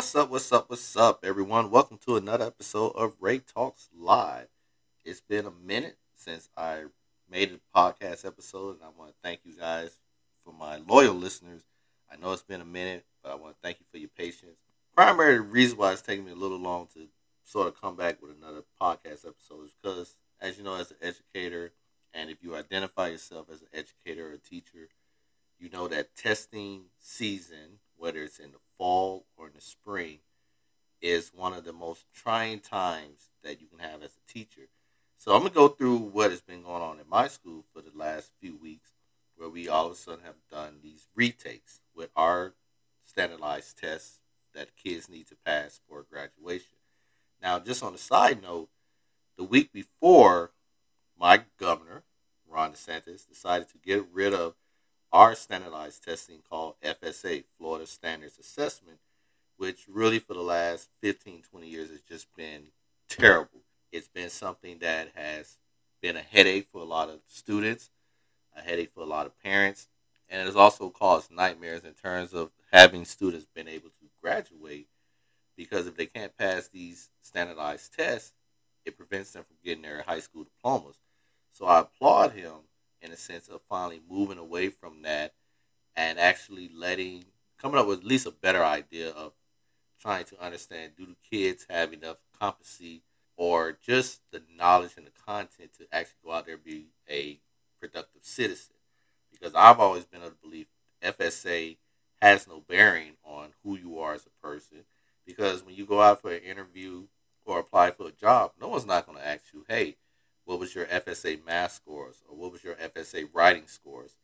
What's up? What's up? What's up, everyone? Welcome to another episode of Ray Talks Live. It's been a minute since I made a podcast episode, and I want to thank you guys for my loyal listeners. I know it's been a minute, but I want to thank you for your patience. Primary reason why it's taking me a little long to sort of come back with another podcast episode is because, as you know, as an educator, and if you identify yourself as an educator or a teacher, you know that testing season, whether it's in the fall or in the spring, is one of the most trying times that you can have as a teacher. So I'm gonna go through what has been going on in my school for the last few weeks, where we all of a sudden have done these retakes with our standardized tests that kids need to pass for graduation. Now, just on a side note, the week before, my governor, Ron DeSantis, decided to get rid of our standardized testing called FSA, Florida Standards Assessment, which really for the last 15, 20 years has just been terrible. It's been something that has been a headache for a lot of students, a headache for a lot of parents, and it has also caused nightmares in terms of having students been able to graduate because if they can't pass these standardized tests, it prevents them from getting their high school diplomas. So I applaud him in a sense of finally moving away from that and actually letting coming up with at least a better idea of trying to understand do the kids have enough competency or just the knowledge and the content to actually go out there and be a productive citizen? Because i've always been of the belief fsa has no bearing on who you are as a person. Because when you go out for an interview or apply for a job no one's not going to ask you hey was your FSA math scores or what was your FSA writing scores,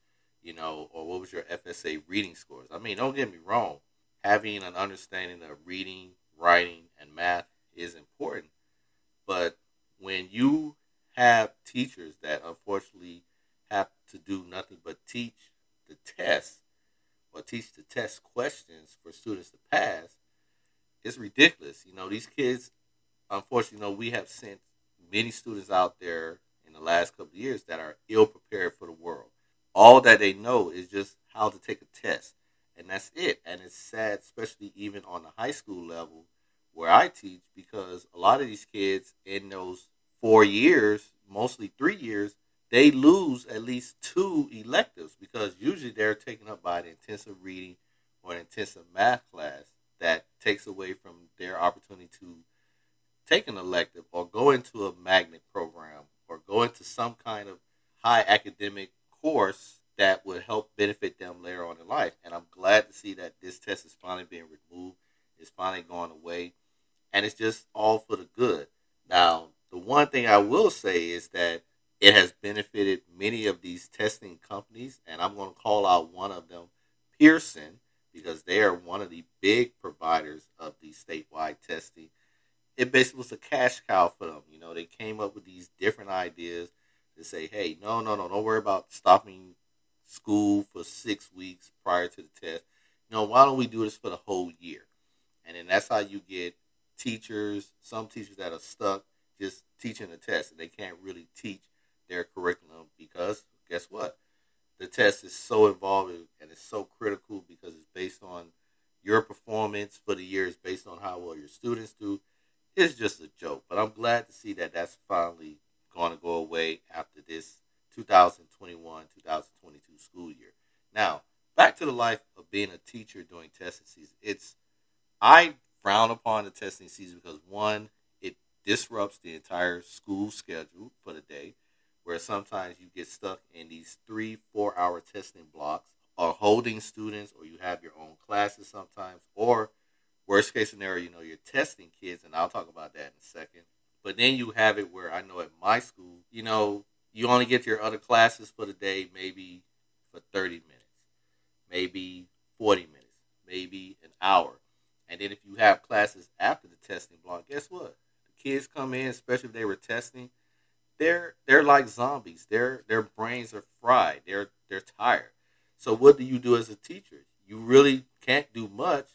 you know, or what was your FSA reading scores. I mean, don't get me wrong, having an understanding of reading, writing, and math is important, but when you have teachers that unfortunately have to do nothing but teach the test or teach the test questions for students to pass, it's ridiculous. You know, these kids, unfortunately, you know, we have sent many students out there in the last couple of years that are ill prepared for the world. All that they know is just how to take a test, and that's it. And it's sad, especially even on the high school level where I teach, because a lot of these kids in those four years, mostly three years, they lose at least two electives because usually they're taken up by the intensive reading or an intensive math class that takes away from their opportunity to take an elective or go into a magnet program or go into some kind of high academic course that would help benefit them later on in life. And I'm glad to see that this test is finally being removed. It's finally going away. And it's just all for the good. Now, the one thing I will say is that it has benefited many of these testing companies, and I'm going to call out one of them, Pearson, because they are one of the big providers of the statewide testing it basically was a cash cow for them. You know, they came up with these different ideas to say, hey, no, no, no, don't worry about stopping school for six weeks prior to the test. You know, why don't we do this for the whole year? And then that's how you get teachers, some teachers that are stuck just teaching the test and they can't really teach their curriculum because guess what? The test is so involved and it's so critical because it's based on your performance for the year, it's based on how well your students do it's just a joke. But I'm glad to see that that's finally going to go away after this 2021 2022 school year. Now, back to the life of being a teacher during testing season. It's I frown upon the testing season because one, it disrupts the entire school schedule for the day, where sometimes you get stuck in these three, four hour testing blocks, or holding students, or you have your own classes sometimes, or Worst case scenario, you know, you're testing kids, and I'll talk about that in a second. But then you have it where I know at my school, you know, you only get your other classes for the day maybe for 30 minutes, maybe 40 minutes, maybe an hour. And then if you have classes after the testing block, guess what? The kids come in, especially if they were testing, they're they're like zombies. Their their brains are fried. They're they're tired. So what do you do as a teacher? You really can't do much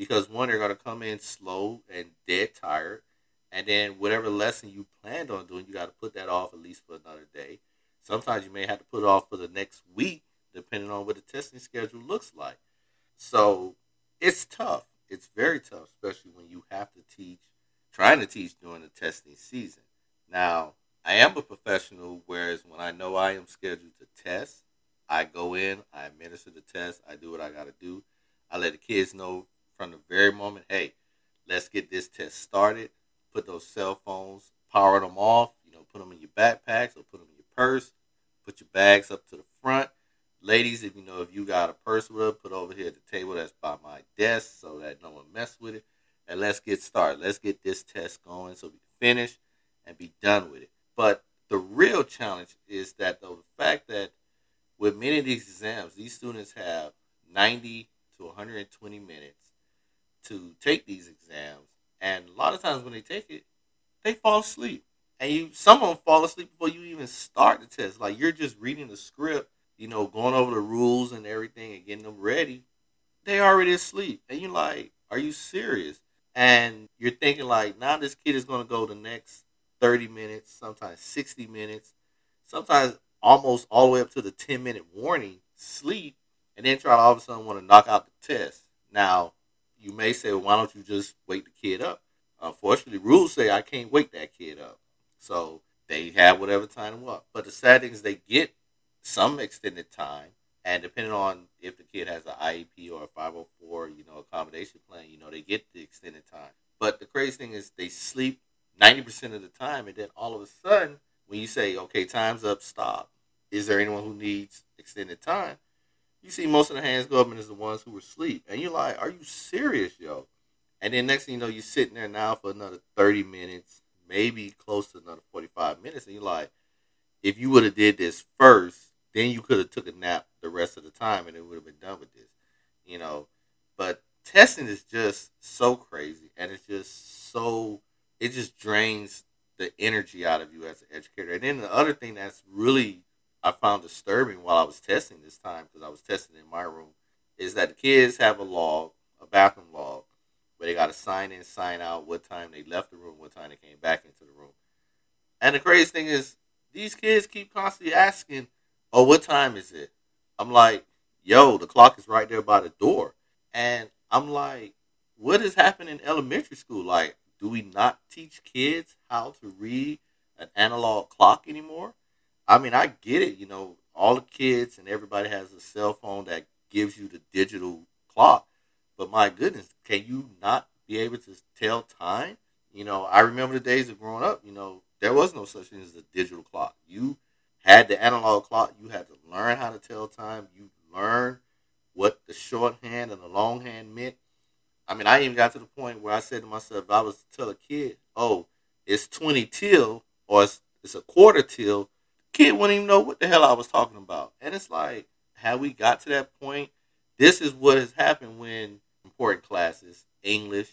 because one, they're going to come in slow and dead tired, and then whatever lesson you planned on doing, you got to put that off at least for another day. Sometimes you may have to put it off for the next week, depending on what the testing schedule looks like. So it's tough. It's very tough, especially when you have to teach, trying to teach during the testing season. Now, I am a professional, whereas when I know I am scheduled to test, I go in, I administer the test, I do what I got to do. I let the kids know from the very moment, hey, let's get this test started. Put those cell phones, power them off, you know, put them in your backpacks or put them in your purse. Put your bags up to the front. Ladies, if you know if you got a purse with her, put over here at the table that's by my desk so that no one mess with it. And let's get started. Let's get this test going so we can finish and be done with it. But the real challenge is that though the fact that with many of these exams, these students have 90 to 120 minutes to take these exams, and a lot of times when they take it, they fall asleep, and you some of them fall asleep before you even start the test. Like you're just reading the script, you know, going over the rules and everything, and getting them ready. They already asleep, and you're like, "Are you serious?" And you're thinking like, now this kid is going to go the next 30 minutes, sometimes 60 minutes, sometimes almost all the way up to the 10 minute warning, sleep, and then try to all of a sudden want to knock out the test. Now, you may say, well, why don't you just wake the kid up? Unfortunately, rules say I can't wake that kid up. So they have whatever time want. But the sad thing is they get some extended time. And depending on if the kid has an IEP or a 504, you know, accommodation plan, you know, they get the extended time. But the crazy thing is they sleep 90% of the time. And then all of a sudden, when you say, okay, time's up, stop. Is there anyone who needs extended time? You see most of the hands go up and it's the ones who were asleep. And you're like, are you serious, yo? And then next thing you know, you're sitting there now for another 30 minutes, maybe close to another 45 minutes. And you're like, if you would have did this first, then you could have took a nap the rest of the time and it would have been done with this. You know, but testing is just so crazy and it's just so it just drains the energy out of you as an educator. And then the other thing that's really I found disturbing while I was testing this time because I was testing in my room is that the kids have a log, a bathroom log, where they got to sign in, sign out, what time they left the room, what time they came back into the room. And the crazy thing is, these kids keep constantly asking, "Oh, what time is it?" I'm like, "Yo, the clock is right there by the door," and I'm like, "What is happening in elementary school? Like, do we not teach kids how to read an analog clock anymore?" I mean, I get it. You know, all the kids and everybody has a cell phone that gives you the digital clock. But my goodness, can you not be able to tell time? You know, I remember the days of growing up, you know, there was no such thing as a digital clock. You had the analog clock. You had to learn how to tell time. You learned what the shorthand and the longhand meant. I mean, I even got to the point where I said to myself, if I was to tell a kid, oh, it's 20 till or it's, it's a quarter till, kid wouldn't even know what the hell I was talking about. And it's like, have we got to that point? This is what has happened when important classes, English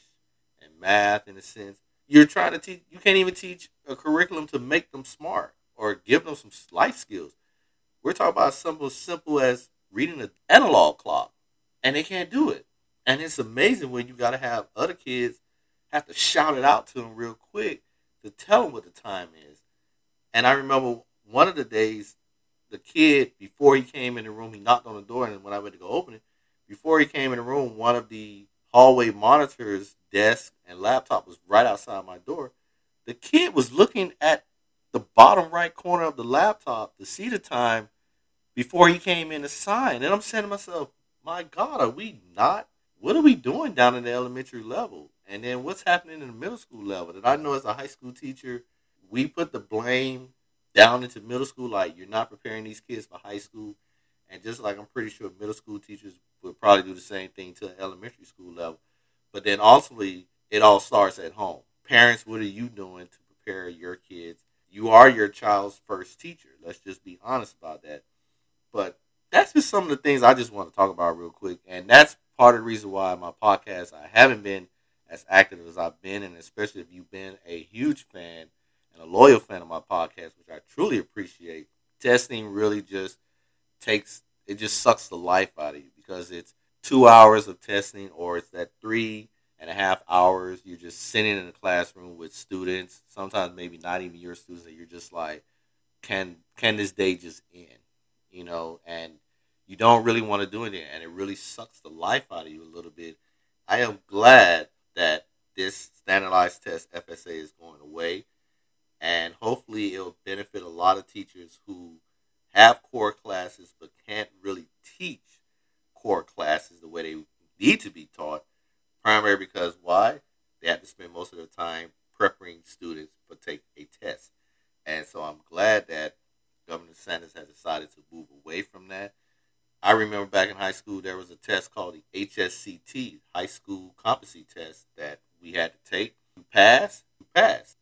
and math in a sense, you're trying to teach, you can't even teach a curriculum to make them smart or give them some life skills. We're talking about something as simple as reading an analog clock, and they can't do it. And it's amazing when you got to have other kids have to shout it out to them real quick to tell them what the time is. And I remember one of the days, the kid before he came in the room, he knocked on the door, and when I went to go open it, before he came in the room, one of the hallway monitors desk and laptop was right outside my door. The kid was looking at the bottom right corner of the laptop to see the time before he came in to sign. And I'm saying to myself, my God, are we not? What are we doing down in the elementary level? And then what's happening in the middle school level? And I know as a high school teacher, we put the blame down into middle school, like you're not preparing these kids for high school. And just like I'm pretty sure middle school teachers would probably do the same thing to elementary school level. But then ultimately, it all starts at home. Parents, what are you doing to prepare your kids? You are your child's first teacher. Let's just be honest about that. But that's just some of the things I just want to talk about real quick. And that's part of the reason why my podcast, I haven't been as active as I've been. And especially if you've been a huge fan loyal fan of my podcast, which I truly appreciate, testing really just takes it just sucks the life out of you because it's two hours of testing or it's that three and a half hours you're just sitting in a classroom with students, sometimes maybe not even your students, that you're just like, can can this day just end? You know, and you don't really want to do anything, and it really sucks the life out of you a little bit. I am glad that this standardized test FSA is going away, and hopefully it'll benefit a lot of teachers who have core classes but can't really teach core classes the way they need to be taught. Primary because why? They have to spend most of their time preparing students for take a test. And so I'm glad that Governor DeSantis has decided to move away from that. I remember back in high school, there was a test called the HSCT, High School Competency Test, that we had to take. You pass,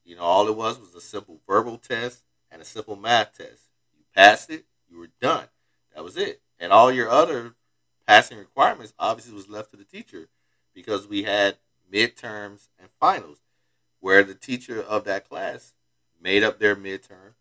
you know, all it was was a simple verbal test and a simple math test. You passed it, you were done. That was it. And all your other passing requirements obviously was left to the teacher because we had midterms and finals where the teacher of that class made up their midterm,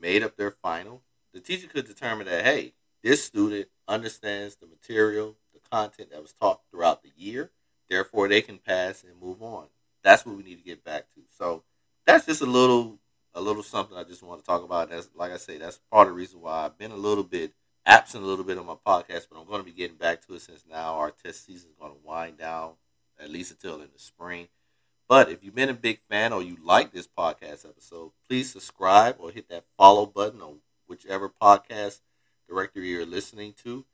made up their final. The teacher could determine that, hey, this student understands the material, the content that was taught throughout the year. Therefore, they can pass and move on. That's what we need to get back to. So that's just a little, a little something I just want to talk about. That's like I say, that's part of the reason why I've been a little bit absent a little bit on my podcast, but I'm going to be getting back to it since now our test season is going to wind down at least until in the spring. But if you've been a big fan or you like this podcast episode, please subscribe or hit that follow button on whichever podcast directory you're listening to.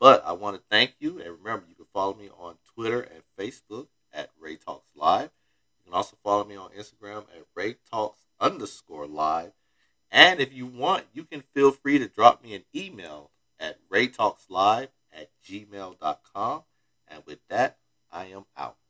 But I want to thank you. And remember, you can follow me on Twitter and Facebook at Ray Talks Live. Can also follow me on Instagram at Ray Talks underscore live. And if you want, you can feel free to drop me an email at raytalkslive at gmail.com. And with that, I am out.